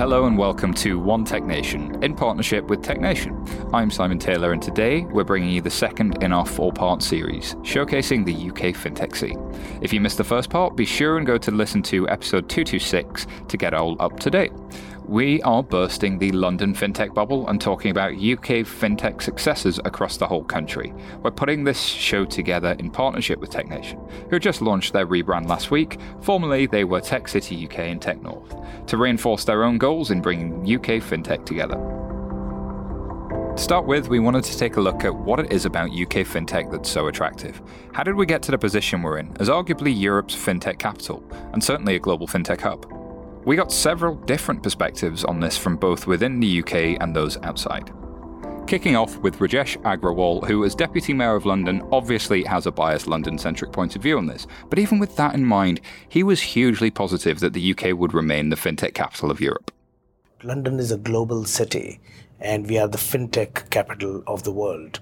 Hello and welcome to One Tech Nation in partnership with Tech Nation. I'm Simon Taylor, and today we're bringing you the second in our four part series showcasing the UK fintech scene. If you missed the first part, be sure and go to listen to episode 226 to get all up to date. We are bursting the London fintech bubble and talking about UK fintech successes across the whole country. We're putting this show together in partnership with TechNation, who just launched their rebrand last week. Formerly, they were Tech City UK and Tech North, to reinforce their own goals in bringing UK fintech together. To start with, we wanted to take a look at what it is about UK fintech that's so attractive. How did we get to the position we're in as arguably Europe's fintech capital, and certainly a global fintech hub? We got several different perspectives on this from both within the UK and those outside. Kicking off with Rajesh Agrawal, who, as Deputy Mayor of London, obviously has a biased London centric point of view on this. But even with that in mind, he was hugely positive that the UK would remain the fintech capital of Europe. London is a global city, and we are the fintech capital of the world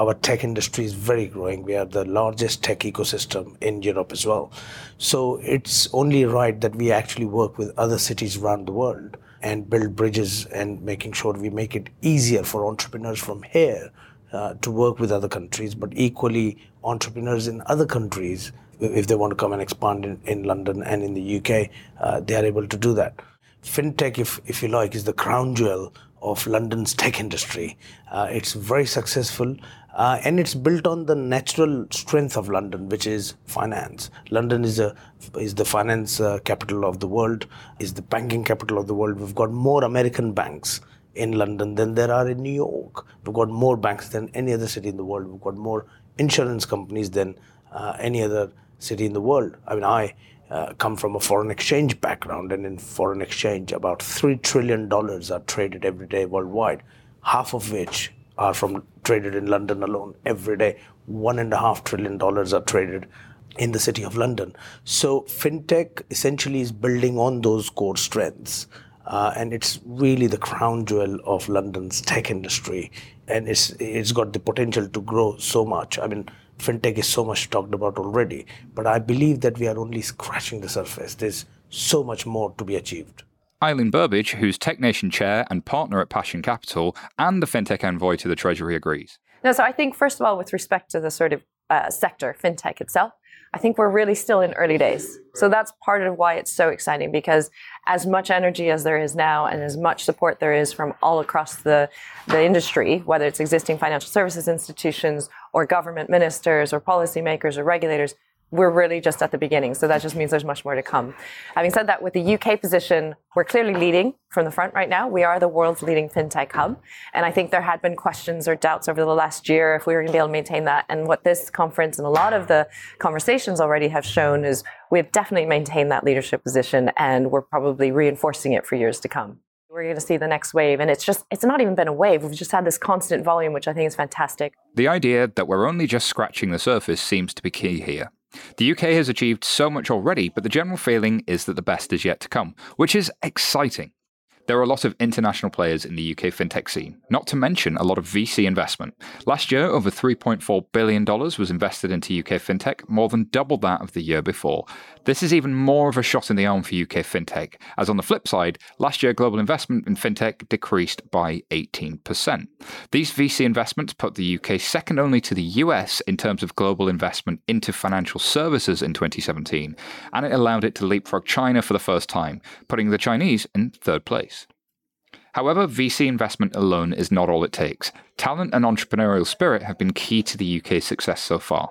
our tech industry is very growing. We are the largest tech ecosystem in Europe as well. So it's only right that we actually work with other cities around the world and build bridges and making sure we make it easier for entrepreneurs from here uh, to work with other countries, but equally entrepreneurs in other countries, if they want to come and expand in, in London and in the UK, uh, they are able to do that. Fintech, if, if you like, is the crown jewel of London's tech industry. Uh, it's very successful. Uh, and it's built on the natural strength of London, which is finance. London is a is the finance uh, capital of the world, is the banking capital of the world. We've got more American banks in London than there are in New York. We've got more banks than any other city in the world. We've got more insurance companies than uh, any other city in the world. I mean, I uh, come from a foreign exchange background, and in foreign exchange, about three trillion dollars are traded every day worldwide, half of which are from traded in London alone every day. One and a half trillion dollars are traded in the city of London. So fintech essentially is building on those core strengths. Uh, and it's really the crown jewel of London's tech industry, and it's it's got the potential to grow so much. I mean, fintech is so much talked about already, but I believe that we are only scratching the surface. There's so much more to be achieved. Eileen Burbidge, who's TechNation chair and partner at Passion Capital and the fintech envoy to the Treasury, agrees. No, so I think, first of all, with respect to the sort of uh, sector, fintech itself, I think we're really still in early days. So that's part of why it's so exciting because as much energy as there is now and as much support there is from all across the, the industry, whether it's existing financial services institutions or government ministers or policymakers or regulators, we're really just at the beginning. So that just means there's much more to come. Having said that, with the UK position, we're clearly leading from the front right now. We are the world's leading fintech hub. And I think there had been questions or doubts over the last year if we were going to be able to maintain that. And what this conference and a lot of the conversations already have shown is we've definitely maintained that leadership position and we're probably reinforcing it for years to come we're going to see the next wave. And it's just, it's not even been a wave. We've just had this constant volume, which I think is fantastic. The idea that we're only just scratching the surface seems to be key here. The UK has achieved so much already, but the general feeling is that the best is yet to come, which is exciting. There are a lot of international players in the UK fintech scene, not to mention a lot of VC investment. Last year, over $3.4 billion was invested into UK fintech, more than double that of the year before. This is even more of a shot in the arm for UK fintech, as on the flip side, last year global investment in fintech decreased by 18%. These VC investments put the UK second only to the US in terms of global investment into financial services in 2017, and it allowed it to leapfrog China for the first time, putting the Chinese in third place. However, VC investment alone is not all it takes. Talent and entrepreneurial spirit have been key to the UK's success so far.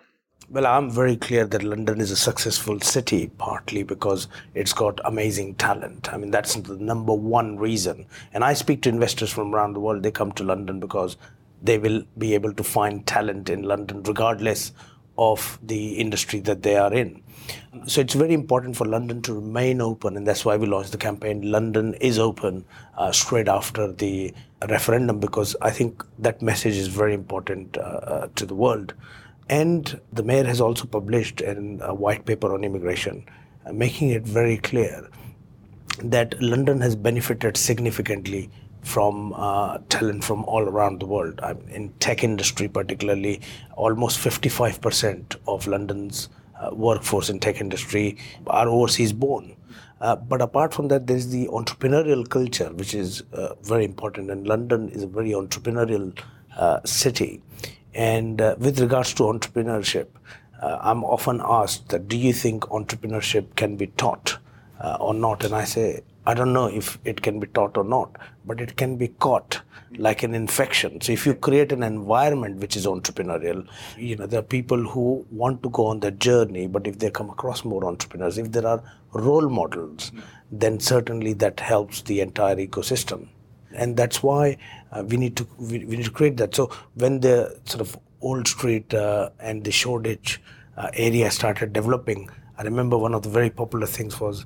Well, I'm very clear that London is a successful city, partly because it's got amazing talent. I mean, that's the number one reason. And I speak to investors from around the world, they come to London because they will be able to find talent in London, regardless of the industry that they are in. So it's very important for London to remain open, and that's why we launched the campaign London is Open uh, straight after the referendum, because I think that message is very important uh, uh, to the world. And the mayor has also published a white paper on immigration, uh, making it very clear that London has benefited significantly from uh, talent from all around the world. I mean, in tech industry, particularly, almost 55% of London's uh, workforce in tech industry are overseas born. Uh, but apart from that, there is the entrepreneurial culture, which is uh, very important. And London is a very entrepreneurial uh, city. And uh, with regards to entrepreneurship, I'm often asked that do you think entrepreneurship can be taught or not? And I say, I don't know if it can be taught or not, but it can be caught like an infection. So if you create an environment which is entrepreneurial, you know, there are people who want to go on that journey, but if they come across more entrepreneurs, if there are role models, then certainly that helps the entire ecosystem. And that's why uh, we need to we, we, need to create that. So when the sort of Old Street uh, and the Shoreditch uh, area started developing, I remember one of the very popular things was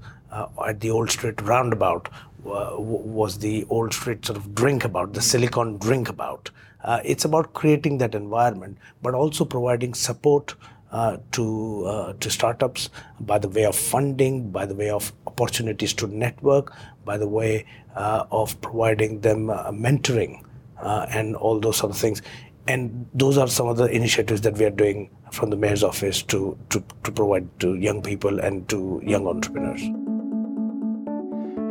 at the Old Street roundabout uh, was the Old Street sort of drink about, the Silicon drink about. Uh, it's about creating that environment, but also providing support uh, to uh, to startups by the way of funding, by the way of opportunities to network, by the way uh, of providing them uh, mentoring, and all those sort of things. And those are some of the initiatives that we are doing from the mayor's office to, to, to provide to young people and to young entrepreneurs.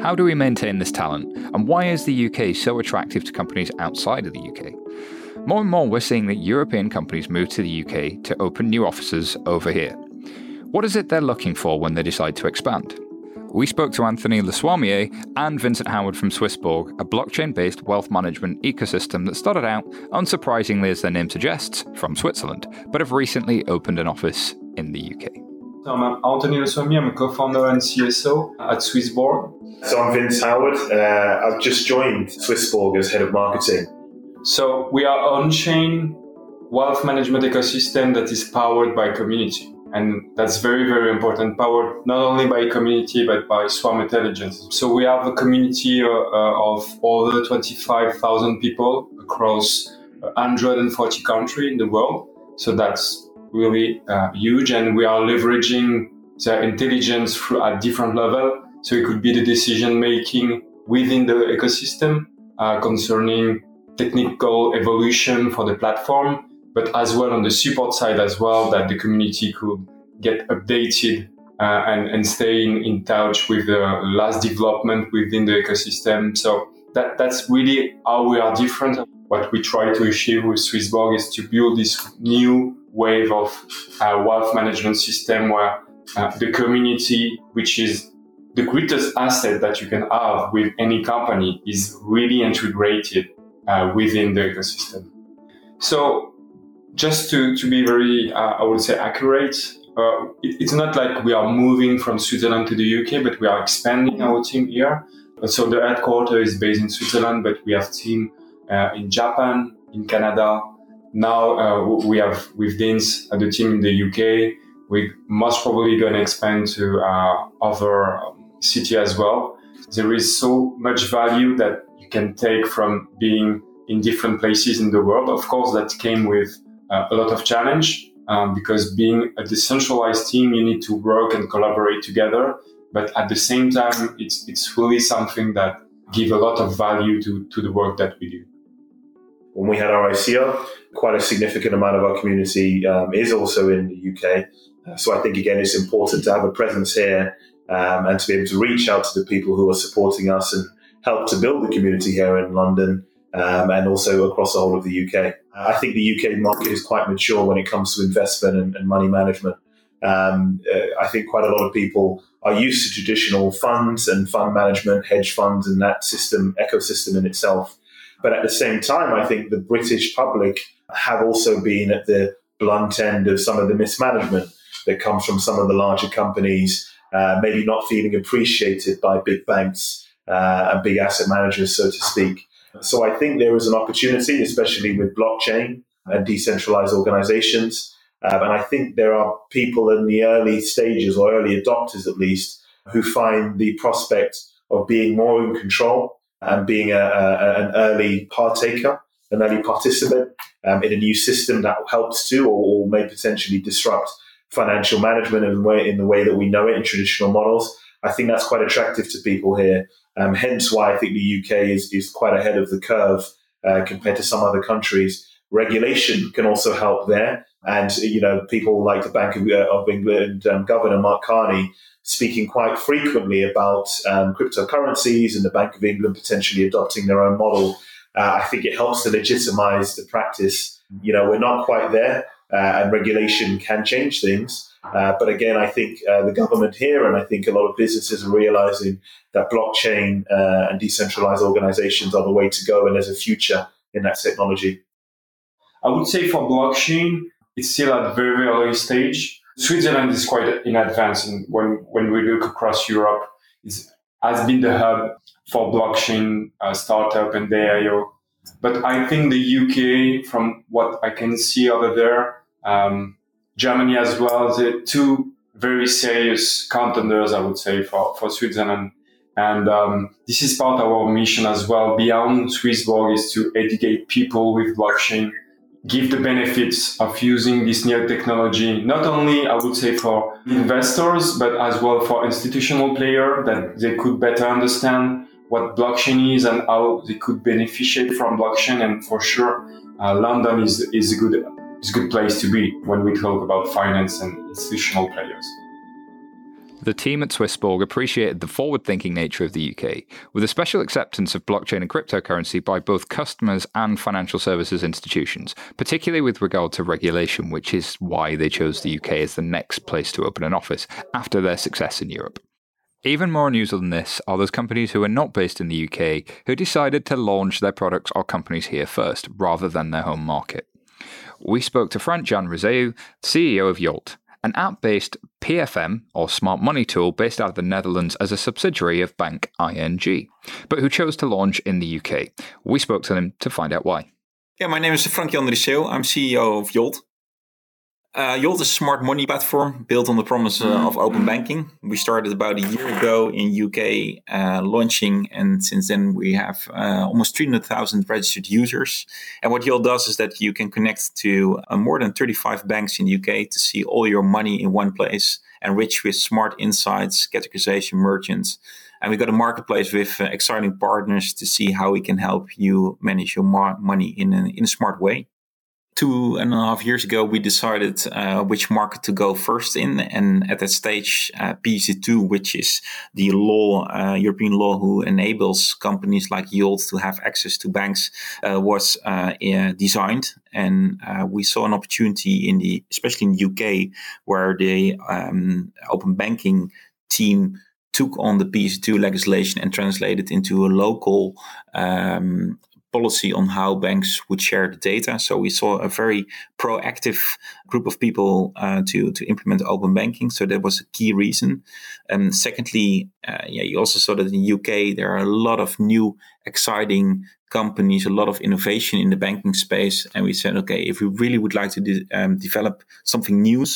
How do we maintain this talent? And why is the UK so attractive to companies outside of the UK? More and more, we're seeing that European companies move to the UK to open new offices over here. What is it they're looking for when they decide to expand? We spoke to Anthony Lesoismier and Vincent Howard from Swissborg, a blockchain based wealth management ecosystem that started out, unsurprisingly as their name suggests, from Switzerland, but have recently opened an office in the UK. I'm Anthony Lesoismier, I'm a co founder and CSO at Swissborg. So I'm Vince Howard. Uh, I've just joined Swissborg as head of marketing. So we are on-chain wealth management ecosystem that is powered by community. And that's very, very important. Powered not only by community, but by Swarm Intelligence. So we have a community uh, uh of over 25,000 people across 140 countries in the world. So that's really uh, huge. And we are leveraging the intelligence through, at different level so it could be the decision making within the ecosystem uh, concerning technical evolution for the platform, but as well on the support side as well that the community could get updated uh, and, and stay in, in touch with the last development within the ecosystem. So that, that's really how we are different. What we try to achieve with Swissborg is to build this new wave of uh, wealth management system where uh, the community, which is the greatest asset that you can have with any company is really integrated uh, within the ecosystem. So, just to, to be very, uh, I would say, accurate, uh, it, it's not like we are moving from Switzerland to the UK, but we are expanding our team here. So, the headquarters is based in Switzerland, but we have team uh, in Japan, in Canada. Now uh, we have with Dins the team in the UK. We're most probably going to expand to uh, other um, city as well. There is so much value that you can take from being in different places in the world. Of course, that came with uh, a lot of challenge um, because being a decentralized team, you need to work and collaborate together. But at the same time, it's it's really something that give a lot of value to, to the work that we do. When we had our ICO, quite a significant amount of our community um, is also in the UK. So I think again, it's important to have a presence here um, and to be able to reach out to the people who are supporting us and help to build the community here in London um, and also across the whole of the UK. I think the UK market is quite mature when it comes to investment and, and money management. Um, uh, I think quite a lot of people are used to traditional funds and fund management, hedge funds, and that system ecosystem in itself. But at the same time, I think the British public have also been at the blunt end of some of the mismanagement that comes from some of the larger companies uh, maybe not feeling appreciated by big banks uh, and big asset managers, so to speak. So I think there is an opportunity, especially with blockchain and decentralized organizations. Uh, and I think there are people in the early stages or early adopters, at least, who find the prospect of being more in control and being a, a, an early partaker, an early participant um, in a new system that helps to or, or may potentially disrupt financial management in the way in the way that we know it in traditional models. I think that's quite attractive to people here. Um, hence why I think the UK is, is quite ahead of the curve uh, compared to some other countries regulation can also help there. And, you know, people like the Bank of, uh, of England um, Governor Mark Carney speaking quite frequently about um, cryptocurrencies and the Bank of England potentially adopting their own model. Uh, I think it helps to legitimize the practice. You know, we're not quite there, uh, and regulation can change things. Uh, but again, I think uh, the government here and I think a lot of businesses are realizing that blockchain uh, and decentralized organizations are the way to go, and there's a future in that technology. I would say for blockchain, it's still at a very, very early stage. Switzerland is quite in advance. And when, when we look across Europe, it has been the hub for blockchain uh, startup and DAO. But I think the UK, from what I can see over there, um, Germany as well, the two very serious contenders, I would say, for, for Switzerland. And um, this is part of our mission as well. Beyond Swissborg is to educate people with blockchain give the benefits of using this new technology, not only, I would say, for investors, but as well for institutional players that they could better understand what blockchain is and how they could benefit from blockchain. And for sure, uh, London is, is a good, is a good place to be when we talk about finance and institutional players. The team at Swissborg appreciated the forward thinking nature of the UK, with a special acceptance of blockchain and cryptocurrency by both customers and financial services institutions, particularly with regard to regulation, which is why they chose the UK as the next place to open an office after their success in Europe. Even more unusual than this are those companies who are not based in the UK who decided to launch their products or companies here first, rather than their home market. We spoke to Frank Jan Risseeuw, CEO of Yolt, an app based PFM or smart money tool based out of the Netherlands as a subsidiary of Bank ING, but who chose to launch in the UK. We spoke to them to find out why. Yeah, my name is Frank Jan. I'm CEO of Yolt. Uh, Yolt is a smart money platform built on the promise uh, of open banking. We started about a year ago in UK uh, launching, and since then we have uh, almost 300,000 registered users. And what Yolt does is that you can connect to uh, more than 35 banks in the UK to see all your money in one place, enrich with smart insights, categorization, merchants. And we got a marketplace with uh, exciting partners to see how we can help you manage your money in a, in a smart way two and a half years ago, we decided uh, which market to go first in. And at that stage, uh, PSD2, which is the law, uh, European law, who enables companies like Yolt to have access to banks, uh, was uh, designed. And uh, we saw an opportunity in the, especially in the UK, where the um, open banking team took on the PSD2 legislation and translated it into a local um, policy on how banks would share the data. So we saw a very proactive group of people uh, to to implement open banking. So that was a key reason. And secondly, uh, yeah, you also saw that in the UK there are a lot of new exciting companies, a lot of innovation in the banking space. And we said, okay, if we really would like to de- um, develop something new,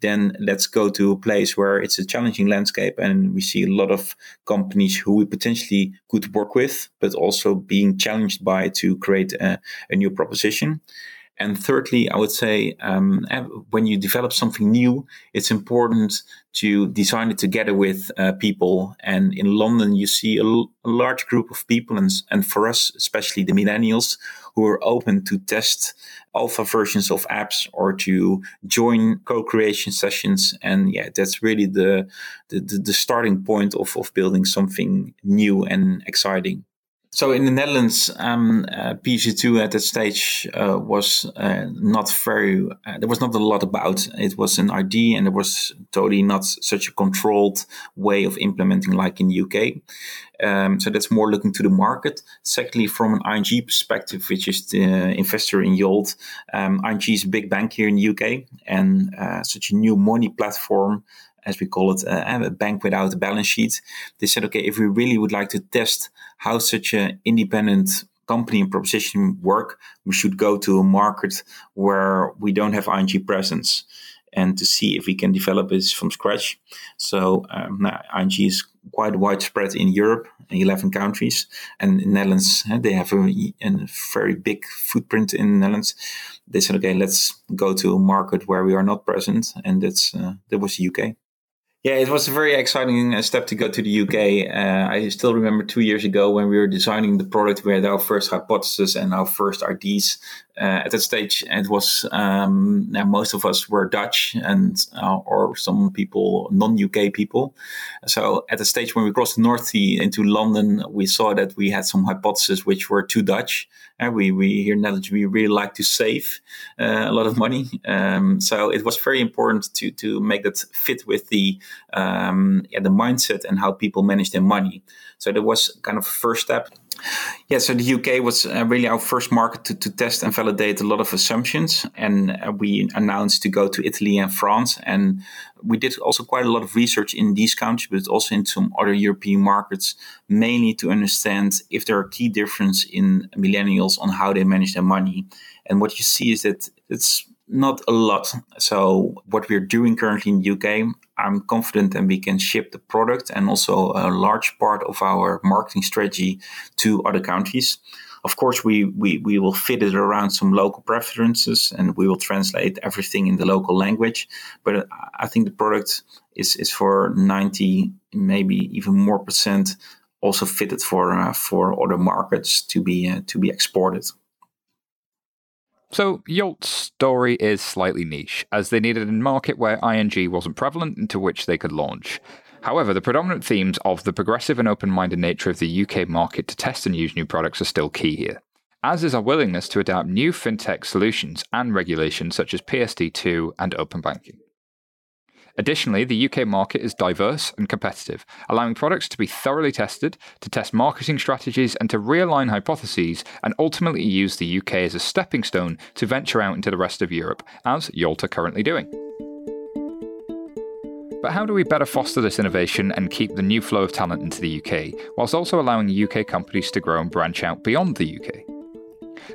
then let's go to a place where it's a challenging landscape and we see a lot of companies who we potentially could work with, but also being challenged by to create a, a new proposition. And thirdly, I would say um, eh, when you develop something new, it's important to design it together with uh, people. And in London, you see a, l- a large group of people, and, and for us, especially the millennials, who are open to test alpha versions of apps or to join co-creation sessions. And yeah, that's really the the, the starting point of, of building something new and exciting. So in the Netherlands, um, uh, PSD2 at that stage uh, was uh, not very. Uh, there was not a lot about. It was an idea, and there was totally not such a controlled way of implementing like in the UK. Um, so that's more looking to the market. Secondly, from an ING perspective, which is the investor in Yolt, um, ING is a big bank here in the UK, and uh, such a new money platform as we call it, uh, a bank without a balance sheet. They said, okay, if we really would like to test how such an independent company and proposition work, we should go to a market where we don't have ING presence and to see if we can develop this from scratch. So um, now, ING is quite widespread in Europe, in 11 countries, and in Netherlands they have a, a, very big footprint in the Netherlands. They said, okay, let's go to a market where we are not present, and that's uh, that was the UK. Yeah, it was a very exciting uh, step to go to the UK. Uh, I still remember two years ago when we were designing the product, we had our first hypothesis and our first IDs. Uh, at that stage, it was um, now most of us were Dutch and uh, or some people non-UK people. So at the stage when we crossed the North Sea into London, we saw that we had some hypotheses which were too Dutch. And we we here in Netherlands we really like to save uh, a lot of money. Um, so it was very important to to make that fit with the um, yeah, the mindset and how people manage their money. So that was kind of first step. Yeah, so the UK was uh, really our first market to, to test and validate a lot of assumptions. And uh, we announced to go to Italy and France. And we did also quite a lot of research in these countries, but also in some other European markets, mainly to understand if there are key differences in millennials on how they manage their money. And what you see is that it's not a lot. So what we're doing currently in the UK, I'm confident that we can ship the product and also a large part of our marketing strategy to other countries. Of course, we, we, we will fit it around some local preferences and we will translate everything in the local language. But I think the product is, is for 90, maybe even more percent also fitted for uh, for other markets to be uh, to be exported. So, Yolt's story is slightly niche, as they needed a market where ING wasn't prevalent into which they could launch. However, the predominant themes of the progressive and open minded nature of the UK market to test and use new products are still key here, as is our willingness to adapt new fintech solutions and regulations such as PSD2 and open banking. Additionally, the UK market is diverse and competitive, allowing products to be thoroughly tested, to test marketing strategies, and to realign hypotheses, and ultimately use the UK as a stepping stone to venture out into the rest of Europe, as Yalta currently doing. But how do we better foster this innovation and keep the new flow of talent into the UK, whilst also allowing UK companies to grow and branch out beyond the UK?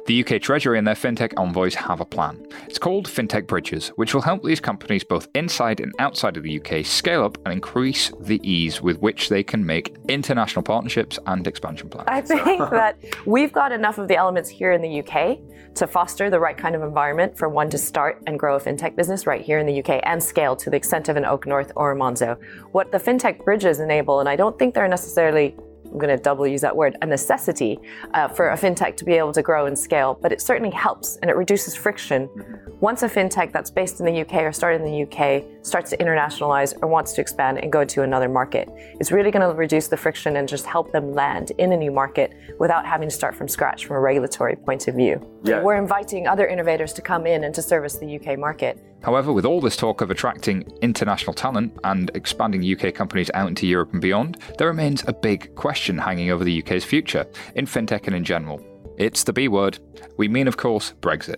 The UK Treasury and their fintech envoys have a plan. It's called Fintech Bridges, which will help these companies both inside and outside of the UK scale up and increase the ease with which they can make international partnerships and expansion plans. I think that we've got enough of the elements here in the UK to foster the right kind of environment for one to start and grow a fintech business right here in the UK and scale to the extent of an Oak North or a Monzo. What the fintech bridges enable, and I don't think they're necessarily I'm going to double use that word, a necessity uh, for a fintech to be able to grow and scale, but it certainly helps and it reduces friction. Mm-hmm. Once a fintech that's based in the UK or started in the UK starts to internationalize or wants to expand and go to another market, it's really going to reduce the friction and just help them land in a new market without having to start from scratch from a regulatory point of view. Yeah. We're inviting other innovators to come in and to service the UK market. However, with all this talk of attracting international talent and expanding UK companies out into Europe and beyond, there remains a big question hanging over the UK's future, in fintech and in general. It's the B word. We mean, of course, Brexit.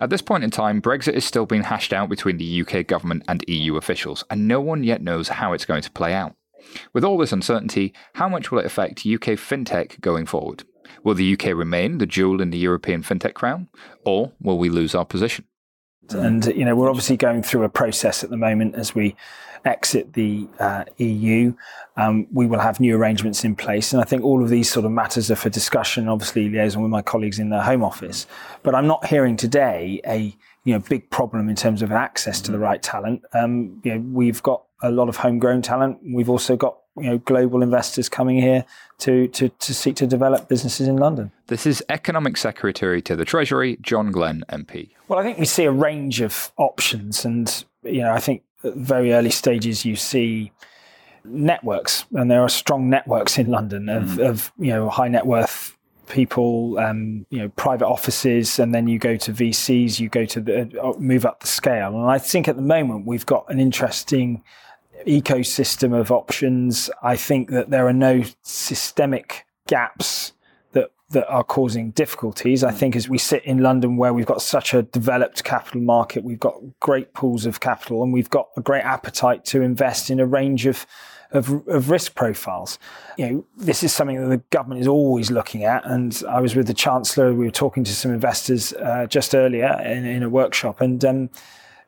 At this point in time, Brexit is still being hashed out between the UK government and EU officials, and no one yet knows how it's going to play out. With all this uncertainty, how much will it affect UK fintech going forward? Will the UK remain the jewel in the European fintech crown, or will we lose our position? And you know, we're obviously going through a process at the moment as we exit the uh, EU. Um, we will have new arrangements in place, and I think all of these sort of matters are for discussion. Obviously, liaison with my colleagues in the Home Office, but I'm not hearing today a you know big problem in terms of access to the right talent. Um, you know, we've got a lot of homegrown talent. We've also got you know global investors coming here to, to, to seek to develop businesses in London. This is Economic Secretary to the Treasury, John Glen MP. Well, I think we see a range of options, and you know, I think at very early stages you see networks, and there are strong networks in London of, mm. of you know high net worth people, um, you know, private offices, and then you go to VCs, you go to the uh, move up the scale. And I think at the moment we've got an interesting ecosystem of options. I think that there are no systemic gaps that that are causing difficulties. I think as we sit in London where we've got such a developed capital market, we've got great pools of capital and we've got a great appetite to invest in a range of of, of risk profiles. You know, this is something that the government is always looking at. And I was with the Chancellor, we were talking to some investors uh, just earlier in, in, a workshop and um,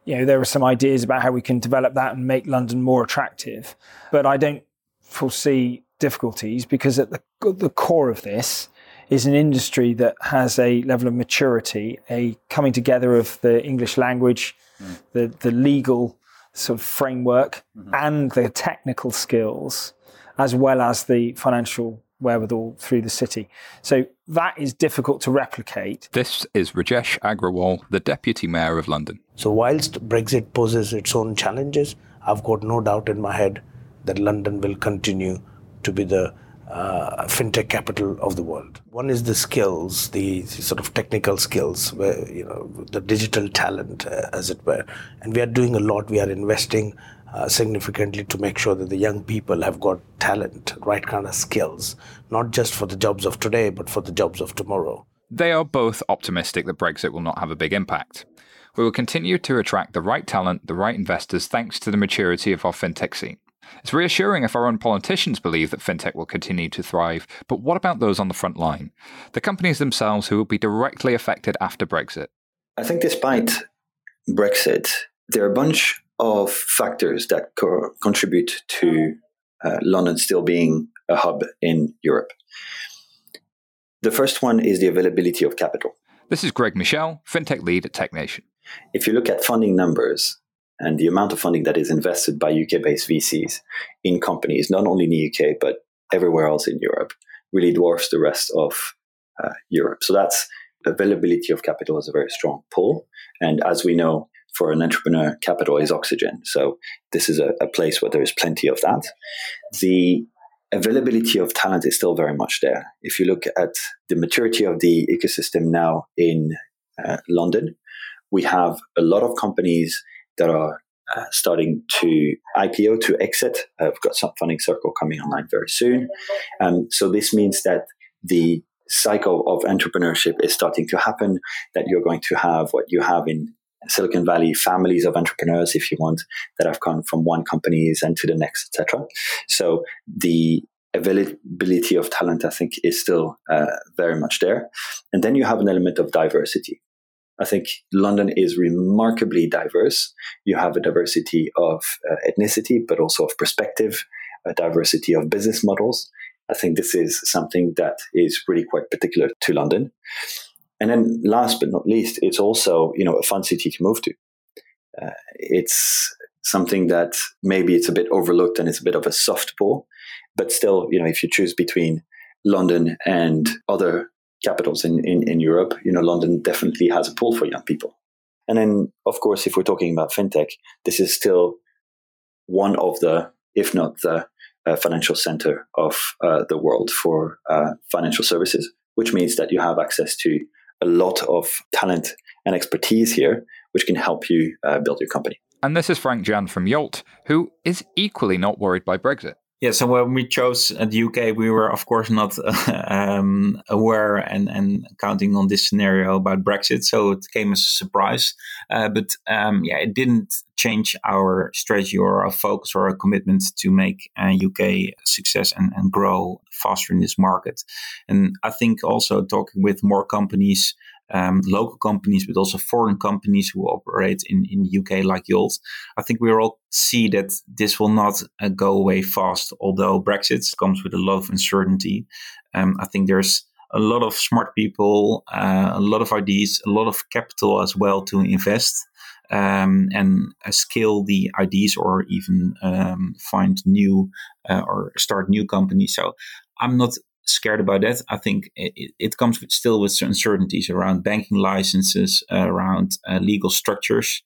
you know, there are some ideas about how we can develop that and make London more attractive. But I don't foresee difficulties because at the, the core of this is an industry that has a level of maturity, a coming together of the English language, mm. the, the legal sort of framework mm-hmm. and the technical skills, as well as the financial wherewithal through the city. So that is difficult to replicate. This is Rajesh Agrawal, the Deputy Mayor of London. So, whilst Brexit poses its own challenges, I've got no doubt in my head that London will continue to be the uh, fintech capital of the world. One is the skills, the sort of technical skills, where you know the digital talent, uh, as it were, and we are doing a lot. We are investing uh, significantly to make sure that the young people have got talent, right kind of skills, not just for the jobs of today, but for the jobs of tomorrow. They are both optimistic that Brexit will not have a big impact. We will continue to attract the right talent, the right investors, thanks to the maturity of our fintech scene. It's reassuring if our own politicians believe that fintech will continue to thrive, but what about those on the front line? The companies themselves who will be directly affected after Brexit? I think despite Brexit, there are a bunch of factors that co- contribute to uh, London still being a hub in Europe. The first one is the availability of capital. This is Greg Michel, FinTech lead at TechNation. If you look at funding numbers, and the amount of funding that is invested by UK based VCs in companies, not only in the UK, but everywhere else in Europe, really dwarfs the rest of uh, Europe. So that's availability of capital is a very strong pull. And as we know, for an entrepreneur, capital is oxygen. So this is a, a place where there is plenty of that. The availability of talent is still very much there. If you look at the maturity of the ecosystem now in uh, London, we have a lot of companies that are uh, starting to IPO to exit. We've got some funding circle coming online very soon. Um, so this means that the cycle of entrepreneurship is starting to happen, that you're going to have what you have in Silicon Valley, families of entrepreneurs, if you want, that have come from one companies and to the next, etc. So the availability of talent, I think, is still uh, very much there. And then you have an element of diversity. I think London is remarkably diverse. You have a diversity of uh, ethnicity, but also of perspective, a diversity of business models. I think this is something that is really quite particular to London. And then, last but not least, it's also you know a fun city to move to. Uh, it's something that maybe it's a bit overlooked and it's a bit of a soft pull, but still, you know, if you choose between London and other capitals in, in, in Europe, you know, London definitely has a pull for young people. And then, of course, if we're talking about fintech, this is still one of the, if not the uh, financial center of uh, the world for uh, financial services, which means that you have access to a lot of talent and expertise here, which can help you uh, build your company. And this is Frank Jan from Yolt, who is equally not worried by Brexit. Yeah, so when we chose uh, the UK, we were of course not um, aware and, and counting on this scenario about Brexit, so it came as a surprise. Uh, but um, yeah, it didn't change our strategy or our focus or our commitment to make uh, UK success and, and grow faster in this market. And I think also talking with more companies um, local companies, but also foreign companies who operate in, in the UK, like Yolt. I think we all see that this will not uh, go away fast, although Brexit comes with a lot of uncertainty. Um, I think there's a lot of smart people, uh, a lot of ideas, a lot of capital as well to invest. Um, and uh, scale the ideas or even um, find new uh, or start new companies. So I'm not scared about that. I think it, it comes with, still with uncertainties around banking licenses, uh, around uh, legal structures.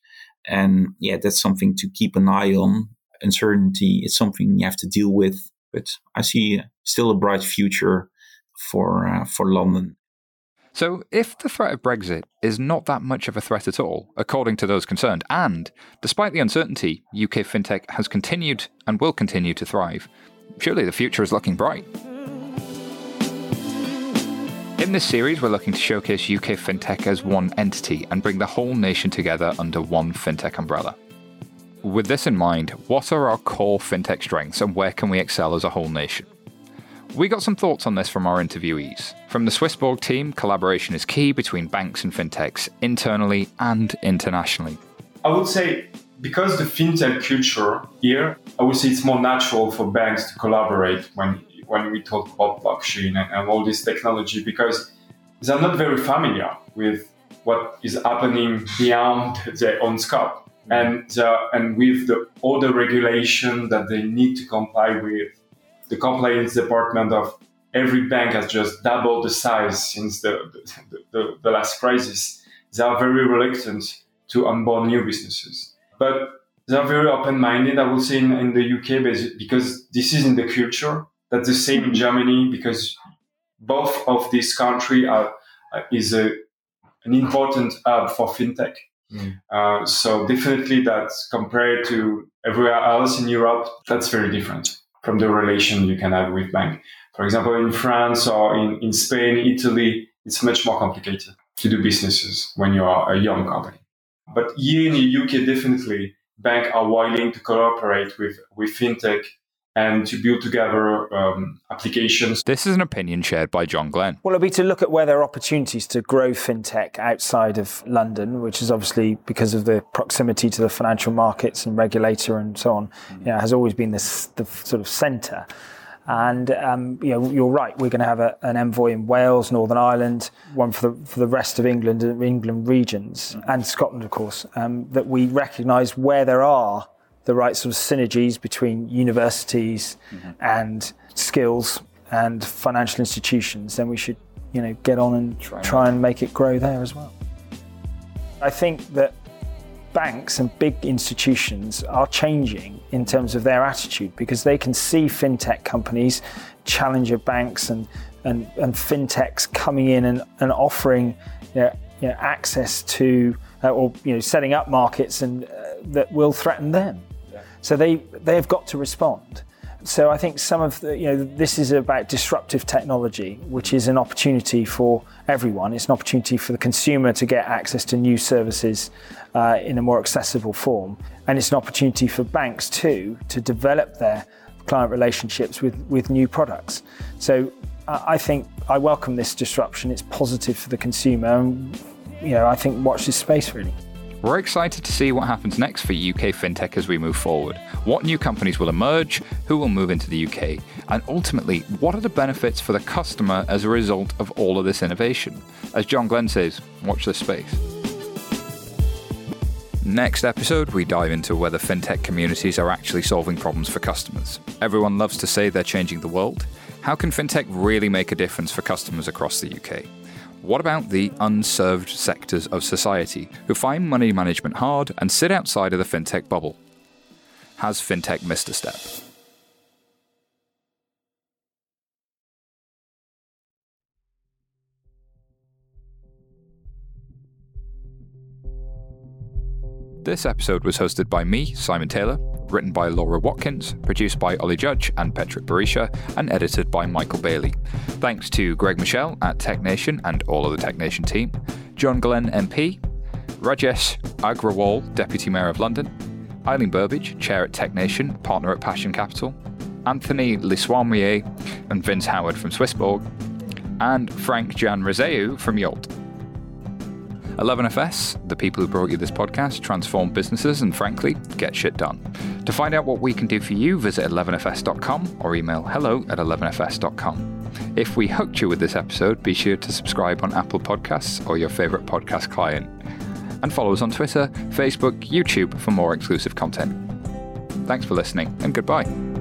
And yeah, that's something to keep an eye on. Uncertainty is something you have to deal with. But I see still a bright future for uh, for London. So, if the threat of Brexit is not that much of a threat at all, according to those concerned, and despite the uncertainty, UK fintech has continued and will continue to thrive, surely the future is looking bright. In this series, we're looking to showcase UK fintech as one entity and bring the whole nation together under one fintech umbrella. With this in mind, what are our core fintech strengths and where can we excel as a whole nation? We got some thoughts on this from our interviewees. From the Swissborg team, collaboration is key between banks and fintechs, internally and internationally. I would say because the fintech culture here, I would say it's more natural for banks to collaborate when when we talk about blockchain and, and all this technology because they're not very familiar with what is happening beyond their own scope. and uh, and with all the other regulation that they need to comply with, the compliance department of every bank has just doubled the size since the the, the, the last crisis. They are very reluctant to onboard new businesses, but they are very open-minded. I would say in, in the UK because this is in the culture. That's the same in Germany because both of these countries are is a an important hub for fintech. Mm. Uh, so definitely that compared to everywhere else in Europe, that's very different from the relation you can have with bank. For example, in France or in, in Spain, Italy, it's much more complicated to do businesses when you are a young company. But here in the UK, definitely banks are willing to cooperate with, with fintech and to build together um, applications. This is an opinion shared by John Glen. Well, it'll be to look at where there are opportunities to grow fintech outside of London, which is obviously because of the proximity to the financial markets and regulator and so on, you know, has always been this, the sort of centre. And um, you know, you're right. We're going to have a, an envoy in Wales, Northern Ireland, one for the for the rest of England, and England regions, and Scotland, of course. Um, that we recognise where there are the right sort of synergies between universities mm-hmm. and skills and financial institutions, then we should, you know, get on and try, try and make it grow there as well. I think that banks and big institutions are changing in terms of their attitude because they can see fintech companies, challenger banks, and and, and fintechs coming in and, and offering you know, you know, access to uh, or you know setting up markets and uh, that will threaten them. So they they have got to respond. So I think some of the you know this is about disruptive technology, which is an opportunity for everyone. It's an opportunity for the consumer to get access to new services uh, in a more accessible form, and it's an opportunity for banks too to develop their client relationships with with new products. So uh, I think I welcome this disruption. It's positive for the consumer, and you know I think watch this space really. We're excited to see what happens next for UK fintech as we move forward. What new companies will emerge, who will move into the UK, and ultimately, what are the benefits for the customer as a result of all of this innovation? As John Glen says, watch this space. Next episode, we dive into whether fintech communities are actually solving problems for customers. Everyone loves to say they're changing the world. How can fintech really make a difference for customers across the UK? What about the unserved sectors of society who find money management hard and sit outside of the fintech bubble? Has fintech missed a step? This episode was hosted by me, Simon Taylor, written by Laura Watkins, produced by Ollie Judge and Patrick Barisha, and edited by Michael Bailey. Thanks to Greg Michel at TechNation and all of the TechNation team, John Glen MP, Rajesh Agrawal, Deputy Mayor of London, Eileen Burbidge, Chair at TechNation, Partner at Passion Capital, Anthony Lesoismier and Vince Howard from Swissborg, and Frank Jan Risseeuw from Yolt. 11FS, the people who brought you this podcast, transform businesses and frankly, get shit done. To find out what we can do for you, visit 11fs.com or email hello at 11fs.com. If we hooked you with this episode, be sure to subscribe on Apple Podcasts or your favourite podcast client. And follow us on Twitter, Facebook, YouTube for more exclusive content. Thanks for listening and goodbye.